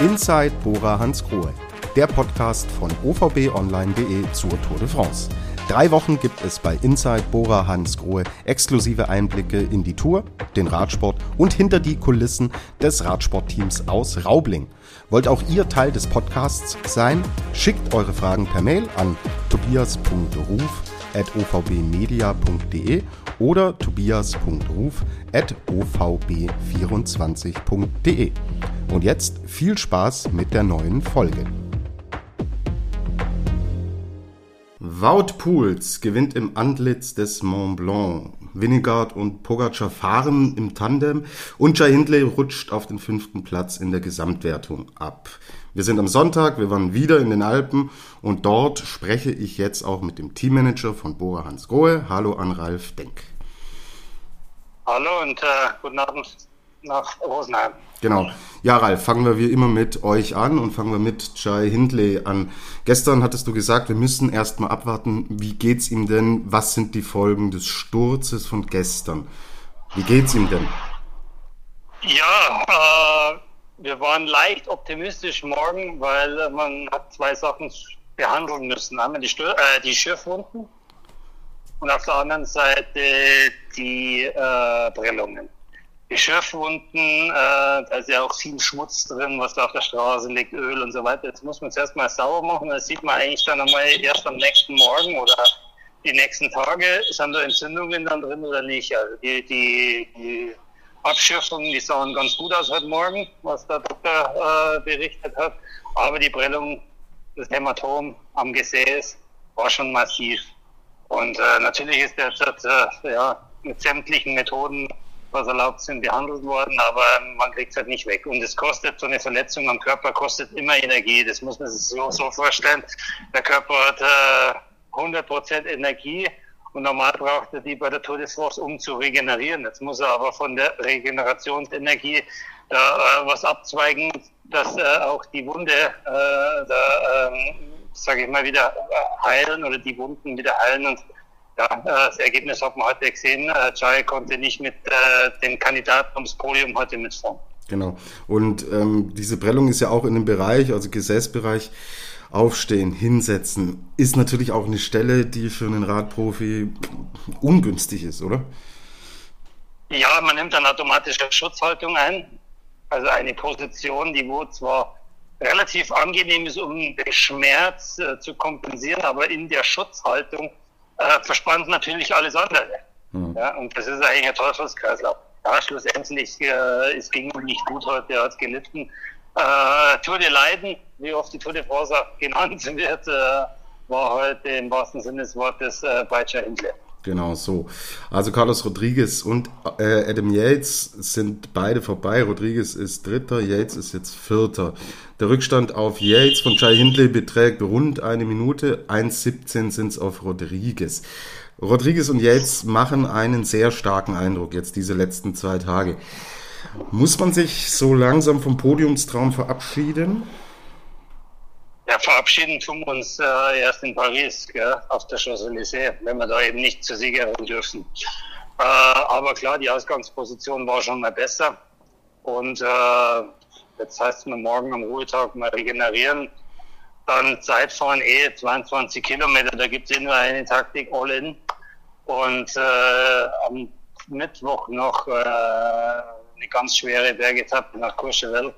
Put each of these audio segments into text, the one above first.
Inside Bora Hansgrohe, der Podcast von ovbonline.de zur Tour de France. Drei Wochen gibt es bei Inside Bora Hansgrohe exklusive Einblicke in die Tour, den Radsport und hinter die Kulissen des Radsportteams aus Raubling. Wollt auch ihr Teil des Podcasts sein? Schickt eure Fragen per Mail an tobias.ruf.ovbmedia.de oder tobias.ruf.ovb24.de. Und jetzt viel Spaß mit der neuen Folge. Wout gewinnt im Antlitz des Mont Blanc. Winnegard und Pogacar fahren im Tandem und Jai Hindley rutscht auf den fünften Platz in der Gesamtwertung ab. Wir sind am Sonntag, wir waren wieder in den Alpen und dort spreche ich jetzt auch mit dem Teammanager von Bora Hans Grohe. Hallo an Ralf Denk. Hallo und äh, guten Abend nach Rosenheim. Genau. Ja, Ralf, fangen wir wie immer mit euch an und fangen wir mit Jai Hindley an. Gestern hattest du gesagt, wir müssen erstmal abwarten, wie geht's ihm denn? Was sind die Folgen des Sturzes von gestern? Wie geht's ihm denn? Ja, äh, wir waren leicht optimistisch morgen, weil man hat zwei Sachen behandeln müssen. Einmal die, Stör äh, die Schiffwunden und auf der anderen Seite die äh, Prellungen. Die Schürfwunden, äh, da ist ja auch viel Schmutz drin, was da auf der Straße liegt, Öl und so weiter. Jetzt muss man es erstmal sauber machen. Das sieht man eigentlich dann einmal erst am nächsten Morgen oder die nächsten Tage. Sind da Entzündungen dann drin oder nicht? Also die, die, die Abschürfungen, die sahen ganz gut aus heute Morgen, was der Doktor äh, berichtet hat. Aber die Prellung, das Hämatom am Gesäß war schon massiv. Und äh, natürlich ist der jetzt äh, ja, mit sämtlichen Methoden, was erlaubt sind, behandelt worden, aber man kriegt es halt nicht weg. Und es kostet, so eine Verletzung am Körper kostet immer Energie. Das muss man sich so, so vorstellen. Der Körper hat äh, 100% Energie und normal braucht er die bei der Tour de France, um zu regenerieren. Jetzt muss er aber von der Regenerationsenergie da äh, was abzweigen, dass äh, auch die Wunde äh, da, ähm, sage ich mal, wieder äh, heilen oder die Wunden wieder heilen. Und ja, äh, das Ergebnis hat man heute gesehen. Äh, Jai konnte nicht mit den Kandidaten ums Podium heute mitfahren. Genau. Und ähm, diese Prellung ist ja auch in dem Bereich, also Gesäßbereich, aufstehen, hinsetzen, ist natürlich auch eine Stelle, die für einen Radprofi ungünstig ist, oder? Ja, man nimmt dann automatisch eine Schutzhaltung ein. Also eine Position, die wo zwar relativ angenehm ist, um den Schmerz äh, zu kompensieren, aber in der Schutzhaltung äh, verspannt natürlich alles andere. Mhm. Ja, und das ist eigentlich ein Teufelskreislauf. Ja, schlussendlich, äh, es ging nicht gut heute, er hat gelitten. Äh, Tour de Leiden, wie oft die Tour de France genannt wird, äh, war heute im wahrsten Sinne des Wortes äh, bei Hindley. Genau so. Also Carlos Rodriguez und äh, Adam Yates sind beide vorbei. Rodriguez ist Dritter, Yates ist jetzt Vierter. Der Rückstand auf Yates von Jai Hindley beträgt rund eine Minute. 1,17 sind es auf Rodriguez. Rodriguez und Yates machen einen sehr starken Eindruck jetzt diese letzten zwei Tage. Muss man sich so langsam vom Podiumstraum verabschieden? Ja, verabschieden tun wir uns äh, erst in Paris, gell, auf der Champs-Élysées, wenn wir da eben nicht zur Siegerin dürfen. Äh, aber klar, die Ausgangsposition war schon mal besser. Und äh, jetzt heißt es mir morgen am Ruhetag mal regenerieren. Dann Zeitfahren eh 22 Kilometer, da gibt es eh nur eine Taktik, all in. Und äh, am Mittwoch noch äh, eine ganz schwere Bergetappe nach Courchevel.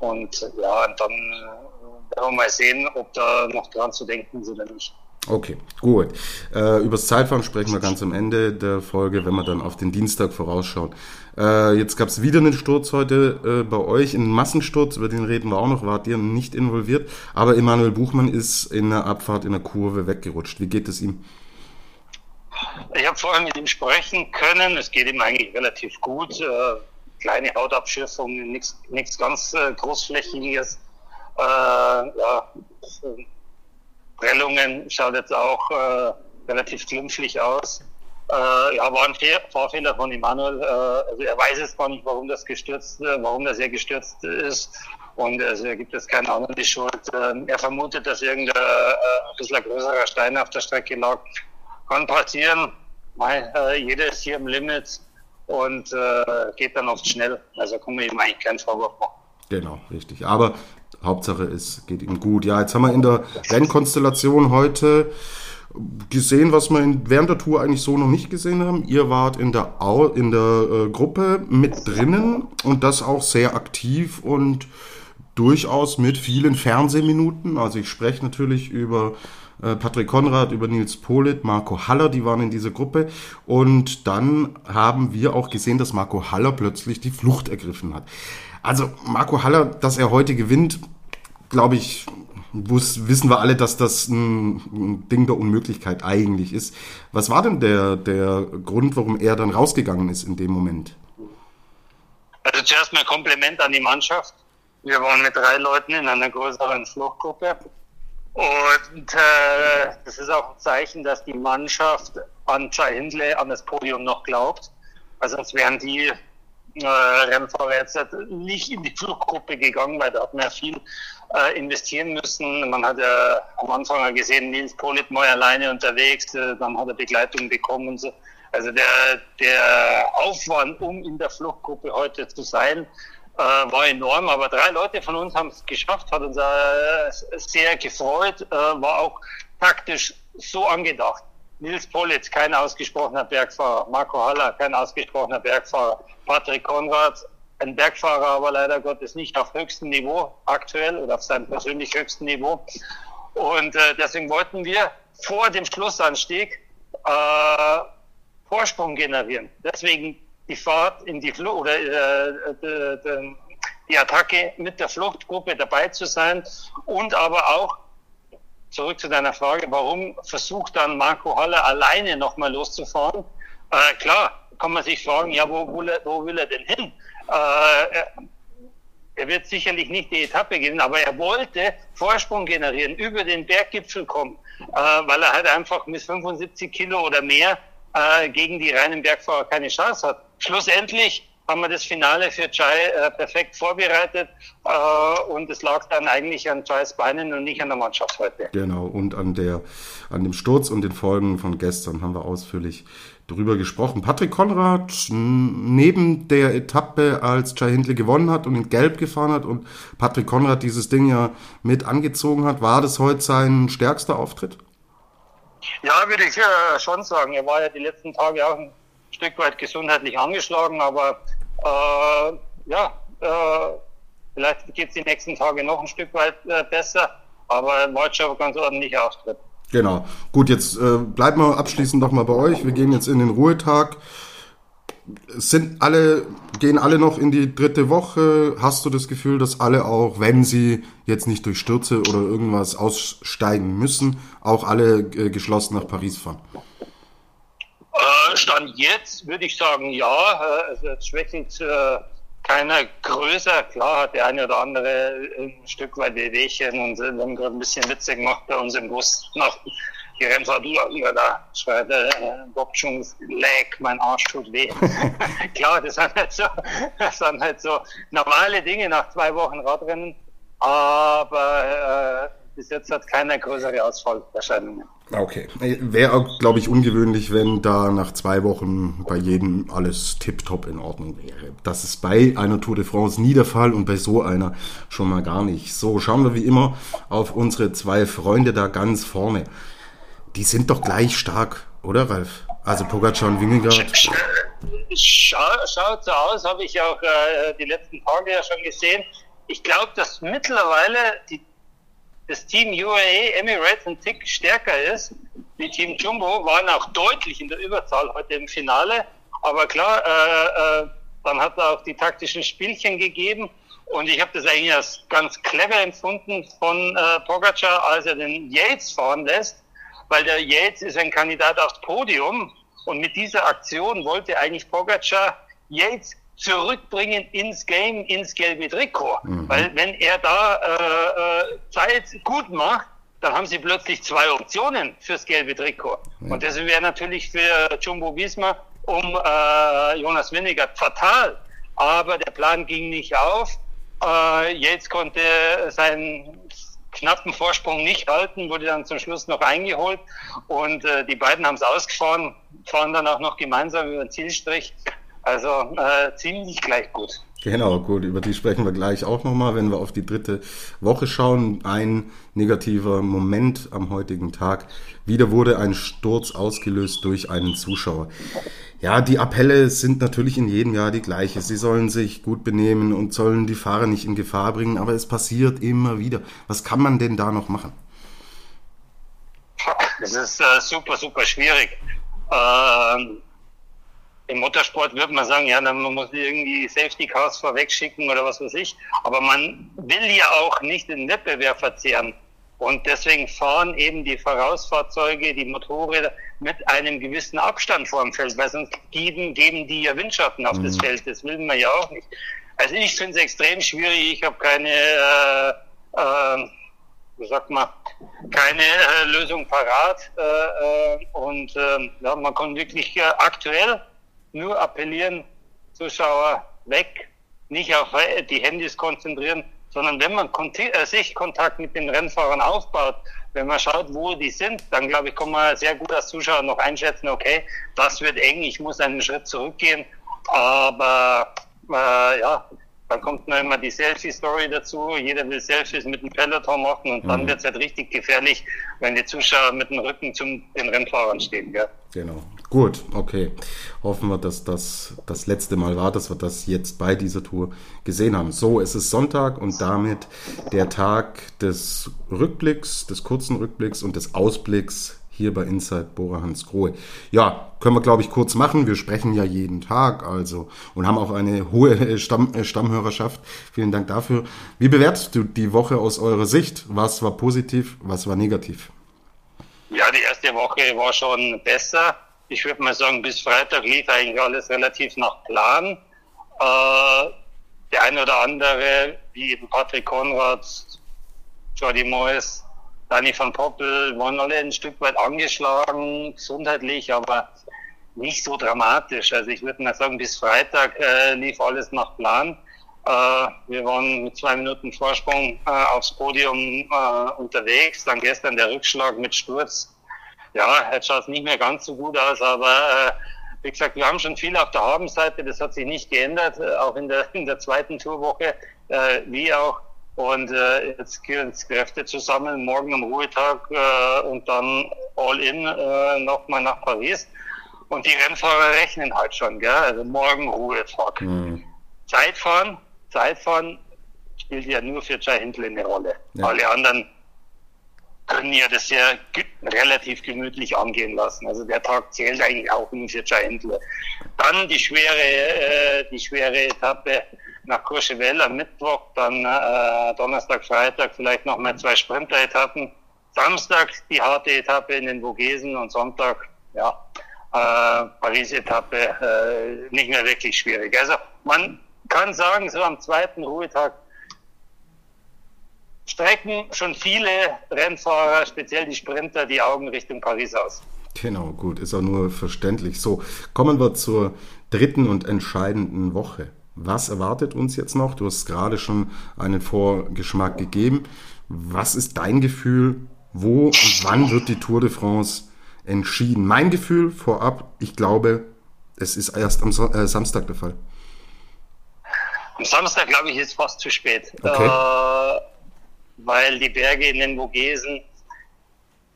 Und ja, dann werden wir mal sehen, ob da noch dran zu denken ist oder nicht. Okay, gut. Äh, über das Zeitfahren sprechen wir ganz am Ende der Folge, wenn wir dann auf den Dienstag vorausschauen. Äh, jetzt gab es wieder einen Sturz heute äh, bei euch, einen Massensturz, über den reden wir auch noch, wart ihr nicht involviert, aber Emanuel Buchmann ist in der Abfahrt in der Kurve weggerutscht. Wie geht es ihm? Ich habe vorhin mit ihm sprechen können, es geht ihm eigentlich relativ gut. Kleine Hautabschürfung, nichts ganz äh, großflächiges äh, ja, Prellungen schaut jetzt auch äh, relativ glimpflich aus. Äh, ja, war ein Fahrfehler von Emanuel. Äh, also er weiß es gar nicht, warum das gestürzt, äh, warum das hier gestürzt ist. Und also er gibt es keinen anderen die Schuld. Ähm, er vermutet, dass irgendein äh, bisschen größerer Stein auf der Strecke lag. Kann passieren. Mei, äh, jeder ist hier im Limit und äh, geht dann oft schnell. Also kann man ihm eigentlich keinen Vorwurf machen. Genau, richtig. Aber Hauptsache es geht ihm gut. Ja, jetzt haben wir in der Rennkonstellation heute gesehen, was wir während der Tour eigentlich so noch nicht gesehen haben. Ihr wart in der, Au in der äh, Gruppe mit drinnen und das auch sehr aktiv und durchaus mit vielen Fernsehminuten. Also ich spreche natürlich über Patrick Konrad, über Nils Polit, Marco Haller, die waren in dieser Gruppe. Und dann haben wir auch gesehen, dass Marco Haller plötzlich die Flucht ergriffen hat. Also Marco Haller, dass er heute gewinnt, glaube ich, wissen wir alle, dass das ein, Ding der Unmöglichkeit eigentlich ist. Was war denn der, der Grund, warum er dann rausgegangen ist in dem Moment? Also zuerst mal Kompliment an die Mannschaft. Wir waren mit drei Leuten in einer größeren Fluchtgruppe. Und äh, das ist auch ein Zeichen, dass die Mannschaft an Jai Hindley an das Podium noch glaubt. Also sonst wären die äh, Rennfahrer jetzt nicht in die Fluchtgruppe gegangen, weil da hat man ja viel äh, investieren müssen. Man hat ja am Anfang gesehen, Nils Polit mal alleine unterwegs, äh, dann hat er Begleitung bekommen und so. Also der, der Aufwand, um in der Fluchtgruppe heute zu sein, äh, war enorm. Aber drei Leute von uns haben es geschafft, hat uns äh, sehr gefreut, äh, war auch taktisch so angedacht. Nils Politz, kein ausgesprochener Bergfahrer. Marco Haller, kein ausgesprochener Bergfahrer. Patrick Konrad, ein Bergfahrer, aber leider Gottes nicht auf höchstem Niveau aktuell oder auf seinem persönlich höchsten Niveau. Und äh, deswegen wollten wir vor dem Schlussanstieg äh, Vorsprung generieren. Deswegen die Fahrt in die Flucht oder äh, die, die Attacke mit der Fluchtgruppe dabei zu sein und aber auch zurück zu deiner Frage, warum versucht dann Marco Haller alleine nochmal loszufahren? Äh, klar, kann man sich fragen, ja, wo, wo, wo will er denn hin? Äh, er wird sicherlich nicht die Etappe gewinnen, aber er wollte Vorsprung generieren, über den Berggipfel kommen, äh, weil er halt einfach mit 75 Kilo oder mehr äh, gegen die reinen Bergfahrer keine Chance hat. Schlussendlich haben wir das Finale für Chai äh, perfekt vorbereitet äh, und es lag dann eigentlich an Chais Beinen und nicht an der Mannschaft heute. Genau, und an, der, an dem Sturz und den Folgen von gestern haben wir ausführlich drüber gesprochen. Patrick Konrad, neben der Etappe, als Chai Hindley gewonnen hat und in Gelb gefahren hat und Patrick Konrad dieses Ding ja mit angezogen hat, war das heute sein stärkster Auftritt? Ja, würde ich äh, schon sagen. Er war ja die letzten Tage auch ein Stück weit gesundheitlich angeschlagen, aber äh, ja, äh, vielleicht geht es die nächsten Tage noch ein Stück weit äh, besser, aber war schon ganz ordentlich Auftritt. Genau. Gut, jetzt äh, bleiben wir abschließend nochmal bei euch. Wir gehen jetzt in den Ruhetag. Sind alle, gehen alle noch in die dritte Woche? Hast du das Gefühl, dass alle auch, wenn sie jetzt nicht durch Stürze oder irgendwas aussteigen müssen, auch alle äh, geschlossen nach Paris fahren? Äh, Stand jetzt würde ich sagen, ja. Äh, also es schwächelt äh, keiner größer. Klar hat der eine oder andere ein Stück weit Wehwehchen und wir haben gerade ein bisschen witzig gemacht bei uns im Bus nach die Rennfahrt da schreit äh, Bob Jungs, Leg, mein Arsch tut weh. Klar, das sind, halt so, das sind halt so normale Dinge nach zwei Wochen Radrennen, aber äh, bis jetzt hat keiner größere Ausfallverscheinungen. Okay. Wäre auch, glaube ich, ungewöhnlich, wenn da nach zwei Wochen bei jedem alles tiptop in Ordnung wäre. Das ist bei einer Tour de France nie der Fall und bei so einer schon mal gar nicht. So, schauen wir wie immer auf unsere zwei Freunde da ganz vorne. Die sind doch gleich stark, oder Ralf? Also Pogacar und Wingegaard. Schau, schaut so aus, habe ich auch äh, die letzten Tage ja schon gesehen. Ich glaube, dass mittlerweile die das Team UAE Emirates ein Tick stärker ist wie Team Jumbo, waren auch deutlich in der Überzahl heute im Finale. Aber klar, äh, äh, dann hat er auch die taktischen Spielchen gegeben. Und ich habe das eigentlich als ganz clever empfunden von äh, Pogacar, als er den Yates fahren lässt, weil der Yates ist ein Kandidat aufs Podium. Und mit dieser Aktion wollte eigentlich Pogacar Yates zurückbringen ins Game, ins gelbe Trikot. Mhm. Weil wenn er da äh, äh, Zeit gut macht, dann haben sie plötzlich zwei Optionen fürs gelbe Trikot. Mhm. Und das wäre natürlich für Jumbo Visma um äh, Jonas Winnegard fatal. Aber der Plan ging nicht auf. Äh, jetzt konnte seinen knappen Vorsprung nicht halten, wurde dann zum Schluss noch eingeholt und äh, die beiden haben es ausgefahren, fahren dann auch noch gemeinsam über den Zielstrich Also äh, ziemlich gleich gut. Genau, gut, über die sprechen wir gleich auch nochmal, wenn wir auf die dritte Woche schauen. Ein negativer Moment am heutigen Tag. Wieder wurde ein Sturz ausgelöst durch einen Zuschauer. Ja, die Appelle sind natürlich in jedem Jahr die gleiche. Sie sollen sich gut benehmen und sollen die Fahrer nicht in Gefahr bringen, aber es passiert immer wieder. Was kann man denn da noch machen? Es ist äh, super, super schwierig. Ähm, Im Motorsport würde man sagen, ja, man muss irgendwie Safety Cars vorwegschicken oder was weiß ich. Aber man will ja auch nicht den Wettbewerb verzehren. Und deswegen fahren eben die Vorausfahrzeuge, die Motorräder mit einem gewissen Abstand vor dem Feld, weil sonst geben, geben die ja Windschatten auf mhm. das Feld. Das will man ja auch nicht. Also ich finde es extrem schwierig. Ich habe keine, äh, äh, wie sagt man, keine äh, Lösung parat. Äh, äh, und äh, ja, man kann wirklich äh, aktuell nur appellieren, Zuschauer weg, nicht auf die Handys konzentrieren, sondern wenn man äh, sich Kontakt mit den Rennfahrern aufbaut, wenn man schaut, wo die sind, dann glaube ich, kann man sehr gut als Zuschauer noch einschätzen, okay, das wird eng, ich muss einen Schritt zurückgehen, aber äh, ja, dann kommt noch immer die Selfie-Story dazu. Jeder will Selfies mit dem Peloton machen und mhm. dann wird es halt richtig gefährlich, wenn die Zuschauer mit dem Rücken zum den Rennfahrern stehen. Gell? Genau. Gut, okay. Hoffen wir, dass das das letzte Mal war, dass wir das jetzt bei dieser Tour gesehen haben. So, es ist Sonntag und damit der Tag des Rückblicks, des kurzen Rückblicks und des Ausblicks hier bei Inside Bora Hans Grohe. Ja, können wir glaube ich kurz machen. Wir sprechen ja jeden Tag also und haben auch eine hohe Stamm, äh, Stammhörerschaft. Vielen Dank dafür. Wie bewertest du die Woche aus eurer Sicht? Was war positiv, was war negativ? Ja, die erste Woche war schon besser. Ich würde mal sagen, bis Freitag lief eigentlich alles relativ nach Plan. Äh, der eine oder andere, wie eben Patrick Konrad, Jordi Moyes, Dani van Poppel waren alle ein Stück weit angeschlagen, gesundheitlich, aber nicht so dramatisch. Also ich würde mal sagen, bis Freitag äh, lief alles nach Plan. Äh, wir waren mit zwei Minuten Vorsprung äh, aufs Podium äh, unterwegs. Dann gestern der Rückschlag mit Sturz. Ja, jetzt schaut es nicht mehr ganz so gut aus, aber äh, wie gesagt, wir haben schon viel auf der Habenseite. Das hat sich nicht geändert, äh, auch in der, in der zweiten Tourwoche, äh, wie auch und äh, jetzt gehen es Kräfte zusammen, morgen am Ruhetag äh, und dann all in äh, nochmal nach Paris. Und die Rennfahrer rechnen halt schon, gell? Also morgen Ruhetag. Mhm. Zeitfahren, Zeitfahren spielt ja nur für Jai Hindley eine Rolle. Ja. Alle anderen können ja das ja relativ gemütlich angehen lassen. Also der Tag zählt eigentlich auch nur für Hindley. Dann die schwere, äh, die schwere Etappe nach Courchevel am Mittwoch, dann äh, Donnerstag, Freitag vielleicht noch mal zwei Sprinter-Etappen. Samstag die harte Etappe in den Vogesen und Sonntag, ja, äh, Paris-Etappe äh, nicht mehr wirklich schwierig. Also man kann sagen, so am zweiten Ruhetag strecken schon viele Rennfahrer, speziell die Sprinter, die Augen Richtung Paris aus. Genau, gut, ist auch nur verständlich. So, kommen wir zur dritten und entscheidenden Woche. Was erwartet uns jetzt noch? Du hast gerade schon einen Vorgeschmack gegeben. Was ist dein Gefühl? Wo und wann wird die Tour de France entschieden? Mein Gefühl vorab, ich glaube, es ist erst am äh, Samstag der Fall. Am Samstag, glaube ich, ist fast zu spät. Okay. Äh, weil die Berge in den Vogesen,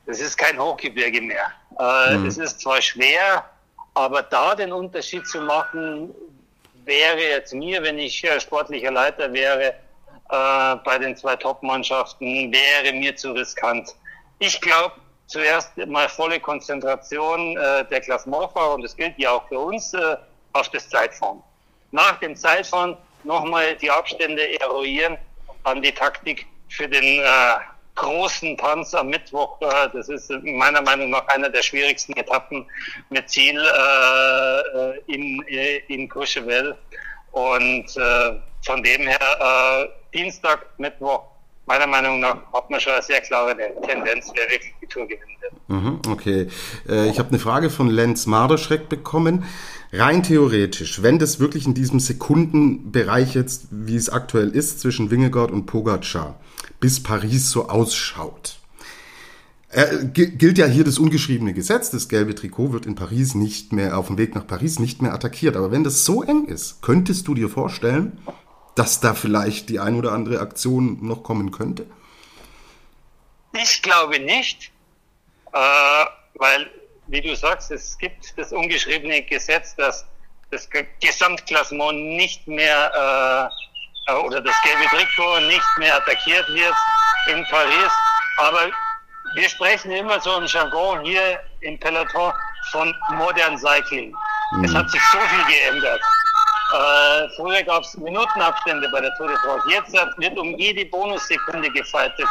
es ist kein Hochgebirge mehr. Äh, hm. Es ist zwar schwer, aber da den Unterschied zu machen, wäre jetzt mir, wenn ich sportlicher Leiter wäre, äh, bei den zwei Top-Mannschaften, wäre mir zu riskant. Ich glaube, zuerst mal volle Konzentration äh, der Klassementfahrer, und das gilt ja auch für uns, äh, auf das Zeitfahren. Nach dem Zeitfahren nochmal die Abstände eruieren dann die Taktik für den äh, großen Tanz am Mittwoch. Äh, das ist meiner Meinung nach einer der schwierigsten Etappen mit Ziel äh, äh in, äh, in Courchevel. Und äh, von dem her Dienstag, Mittwoch, meiner Meinung nach hat man schon eine sehr klare Tendenz, wer wirklich die Tour gewinnen wird. Mhm, okay. Ich habe eine Frage von Lenz Marderschreck bekommen. Rein theoretisch, wenn das wirklich in diesem Sekundenbereich jetzt, wie es aktuell ist, zwischen Wingegaard und Pogacar, bis Paris so ausschaut. Äh, gilt ja hier das ungeschriebene Gesetz, das gelbe Trikot wird in Paris nicht mehr, auf dem Weg nach Paris nicht mehr attackiert. Aber wenn das so eng ist, könntest du dir vorstellen, dass da vielleicht die ein oder andere Aktion noch kommen könnte? Ich glaube nicht, äh, weil, wie du sagst, es gibt das ungeschriebene Gesetz, dass das Gesamtklassement nicht mehr äh, oder das gelbe Trikot nicht mehr attackiert wird in Paris. Aber wir sprechen immer so im Jargon hier im Peloton von Modern Cycling. Mhm. Es hat sich so viel geändert. Äh, früher gab es Minutenabstände bei der Tour de France. Jetzt wird um jede Bonussekunde gefeitet.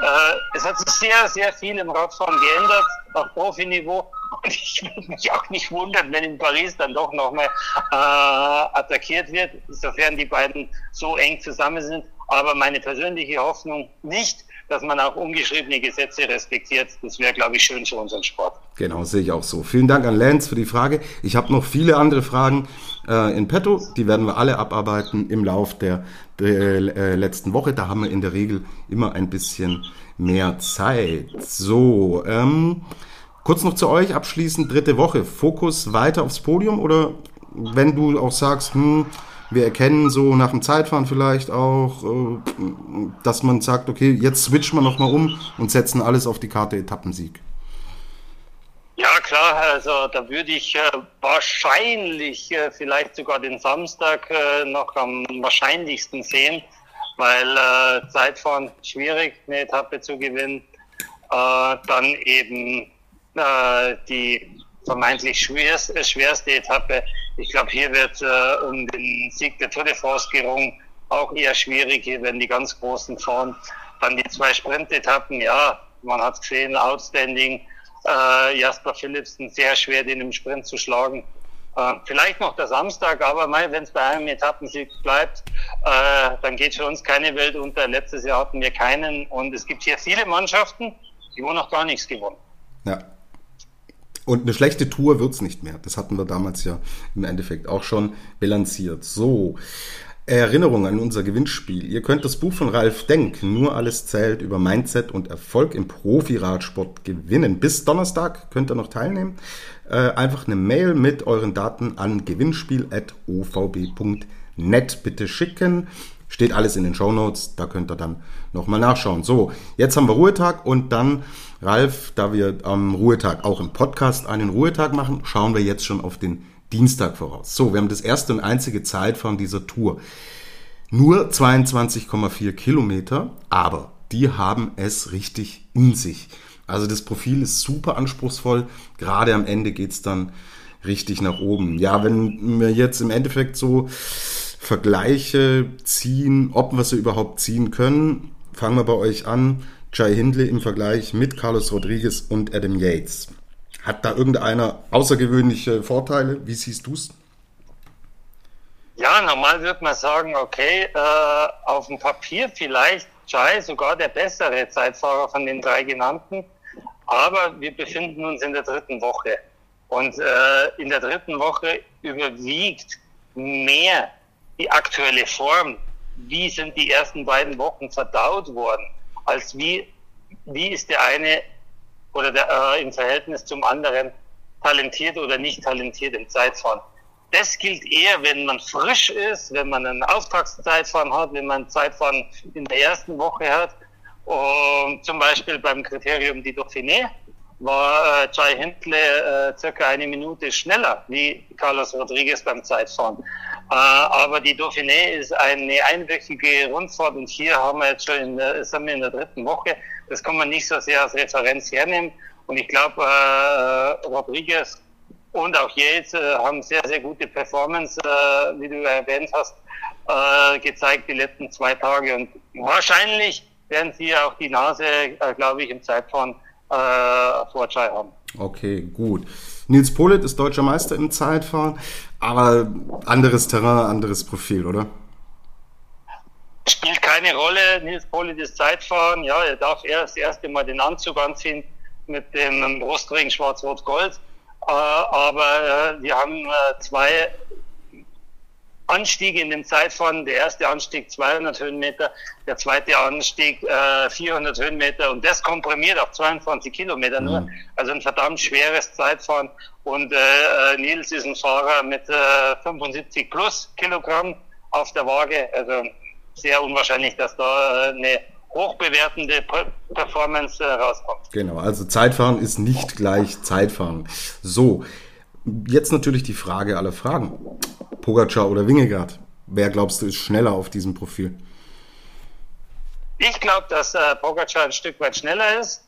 Äh, es hat sich sehr, sehr viel im Radfahren geändert, auf Profiniveau. Und ich würde mich auch nicht wundern, wenn in Paris dann doch nochmal äh, attackiert wird, sofern die beiden so eng zusammen sind. Aber meine persönliche Hoffnung nicht, dass man auch ungeschriebene Gesetze respektiert. Das wäre, glaube ich, schön für unseren Sport. Genau, sehe ich auch so. Vielen Dank an Lenz für die Frage. Ich habe noch viele andere Fragen äh, in petto. Die werden wir alle abarbeiten im Lauf der, der äh, letzten Woche. Da haben wir in der Regel immer ein bisschen mehr Zeit. So, ähm, kurz noch zu euch abschließend. Dritte Woche. Fokus weiter aufs Podium oder wenn du auch sagst, hm, wir erkennen so nach dem Zeitfahren vielleicht auch, äh, dass man sagt, okay, jetzt switchen wir nochmal um und setzen alles auf die Karte Etappensieg. Ja, klar, also da würde ich äh, wahrscheinlich äh, vielleicht sogar den Samstag noch am wahrscheinlichsten sehen, weil Zeitfahren schwierig, eine Etappe zu gewinnen. Dann eben äh, die vermeintlich schwerste, schwerste Etappe ich glaube, hier wird äh, um den Sieg der Tour de France gerungen. Auch eher schwierig. Hier werden die ganz Großen fahren. Dann die zwei Sprint-Etappen. Ja, man hat gesehen, outstanding. Äh, Jasper Philipsen sehr schwer, den im Sprint zu schlagen. Äh, vielleicht noch der Samstag, aber wenn es bei einem Etappensieg bleibt, äh, dann geht für uns keine Welt unter. Letztes Jahr hatten wir keinen und es gibt hier viele Mannschaften, die wohl noch gar nichts gewonnen. Ja, und eine schlechte Tour wird's nicht mehr. Das hatten wir damals ja im Endeffekt auch schon bilanziert. So. Erinnerung an unser Gewinnspiel. Ihr könnt das Buch von Ralf Denk, nur alles zählt über Mindset und Erfolg im Profiradsport gewinnen. Bis Donnerstag könnt ihr noch teilnehmen. Äh, einfach eine Mail mit euren Daten an gewinnspiel.ovb.net bitte schicken. Steht alles in den Show Notes, da könnt ihr dann nochmal nachschauen. So, jetzt haben wir Ruhetag und dann Ralf, da wir am Ruhetag auch im Podcast einen Ruhetag machen, schauen wir jetzt schon auf den Dienstag voraus. So, wir haben das erste und einzige Zeitfahren dieser Tour. Nur 22,4 Kilometer, aber die haben es richtig in sich. Also das Profil ist super anspruchsvoll. Gerade am Ende geht's dann richtig nach oben. Ja, wenn wir jetzt im Endeffekt so Vergleiche ziehen, ob wir sie überhaupt ziehen können, fangen wir bei euch an. Jai Hindley im Vergleich mit Carlos Rodriguez und Adam Yates. Hat da irgendeiner außergewöhnliche Vorteile? Wie siehst du es? Ja, normal würde man sagen, okay, äh, auf dem Papier vielleicht Jai sogar der bessere Zeitfahrer von den drei genannten, aber wir befinden uns in der dritten Woche. Und äh, in der dritten Woche überwiegt mehr die aktuelle Form. Wie sind die ersten beiden Wochen verdaut worden? als wie, wie ist der eine oder der, äh, im Verhältnis zum anderen talentiert oder nicht talentiert im Zeitfahren. Das gilt eher, wenn man frisch ist, wenn man ein Auftragszeitfahren hat, wenn man Zeitfahren in der ersten Woche hat. Und zum Beispiel beim Kriterium die Dauphiné war äh, Jai Hindley äh, circa eine Minute schneller wie Carlos Rodriguez beim Zeitfahren. Äh, aber die Dauphiné ist eine einwöchige Rundfahrt und hier haben wir jetzt schon in der, sind wir in der dritten Woche. Das kann man nicht so sehr als Referenz hernehmen. Und ich glaube, äh, Rodriguez und auch Yates äh, haben sehr, sehr gute Performance, äh, wie du erwähnt hast, äh, gezeigt die letzten zwei Tage. Und wahrscheinlich werden sie auch die Nase, äh, glaube ich, im Zeitfahren äh, Vorteil haben. Okay, gut. Nils Polit ist deutscher Meister im Zeitfahren, aber anderes Terrain, anderes Profil, oder? Spielt keine Rolle. Nils Polit ist Zeitfahren. Ja, er darf erst das erste Mal den Anzug anziehen mit dem Brustring Schwarz-Rot-Gold. Äh, aber äh, wir haben äh, zwei Anstiege in dem Zeitfahren. Der erste Anstieg 200 Höhenmeter, der zweite Anstieg äh, 400 Höhenmeter und das komprimiert auf 22 Kilometer nur. Mhm. Also ein verdammt schweres Zeitfahren. Und äh, äh Nils ist ein Fahrer mit äh, 75 plus Kilogramm auf der Waage. Also sehr unwahrscheinlich, dass da äh, eine hochbewertende Performance äh, rauskommt. Genau, also Zeitfahren ist nicht gleich Zeitfahren. So, jetzt natürlich die Frage aller Fragen. Pogacar oder Wingegaard? Wer glaubst du ist schneller auf diesem Profil? Ich glaube, dass äh, Pogacar ein Stück weit schneller ist.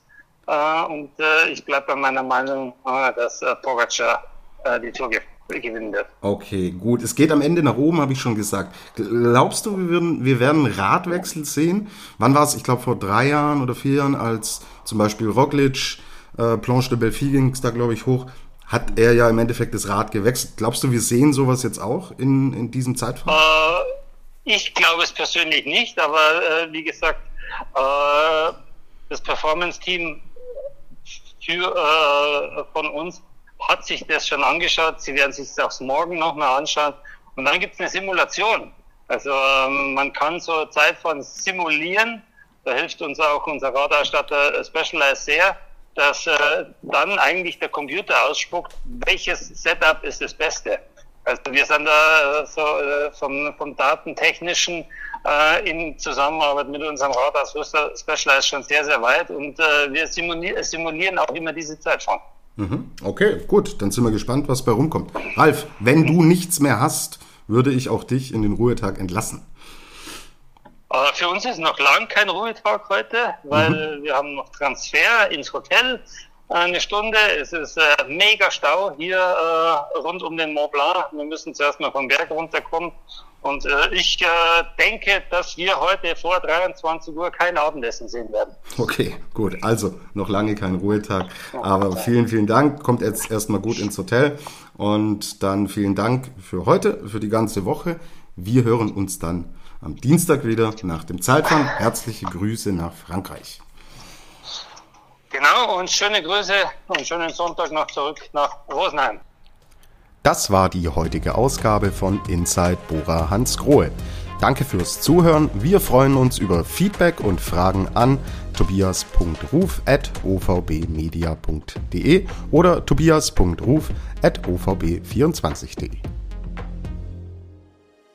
Äh, und äh, ich bleibe bei meiner Meinung, äh, dass äh, Pogacar äh, die Tour gewinnen wird. Okay, gut. Es geht am Ende nach oben, habe ich schon gesagt. Glaubst du, wir, würden, wir werden Radwechsel sehen? Wann war es? Ich glaube vor drei Jahren oder vier Jahren, als zum Beispiel Roglic, äh, Planche de Belfi ging es da, glaube ich, hoch hat er ja im Endeffekt das Rad gewechselt. Glaubst du, wir sehen sowas jetzt auch in, in diesem Zeitraum? Äh, ich glaube es persönlich nicht, aber äh, wie gesagt, äh, das Performance-Team äh, von uns hat sich das schon angeschaut. Sie werden sich das morgen nochmal anschauen. Und dann gibt es eine Simulation. Also ähm, man kann so Zeitfahren simulieren. Da hilft uns auch unser Radausstatter Specialized sehr dass äh, dann eigentlich der Computer ausspuckt, welches Setup ist das Beste. Also wir sind da äh, so äh, vom, vom Datentechnischen äh, in Zusammenarbeit mit unserem Radausrüster Specialized schon sehr, sehr weit und äh, wir simulieren, simulieren auch immer diese Zeit schon. Mhm. Okay, gut, dann sind wir gespannt, was bei rumkommt. Ralf, wenn du nichts mehr hast, würde ich auch dich in den Ruhetag entlassen. Aber für uns ist noch lang kein Ruhetag heute, weil mhm. wir haben noch Transfer ins Hotel eine Stunde. Es ist äh, mega Stau hier äh, rund um den Mont Blanc. Wir müssen zuerst mal vom Berg runterkommen. Und äh, ich äh, denke, dass wir heute vor 23 Uhr kein Abendessen sehen werden. Okay, gut. Also noch lange kein Ruhetag. Aber vielen, vielen Dank. Kommt jetzt erstmal gut ins Hotel. Und dann vielen Dank für heute, für die ganze Woche. Wir hören uns dann am Dienstag wieder nach dem Zeitfahren. Herzliche Grüße nach Frankreich. Genau, und schöne Grüße und schönen Sonntag noch zurück nach Rosenheim. Das war die heutige Ausgabe von Inside Bora Hans Grohe. Danke fürs Zuhören. Wir freuen uns über Feedback und Fragen an tobias.ruf.ovbmedia.de oder tobias.ruf.ovb24.de.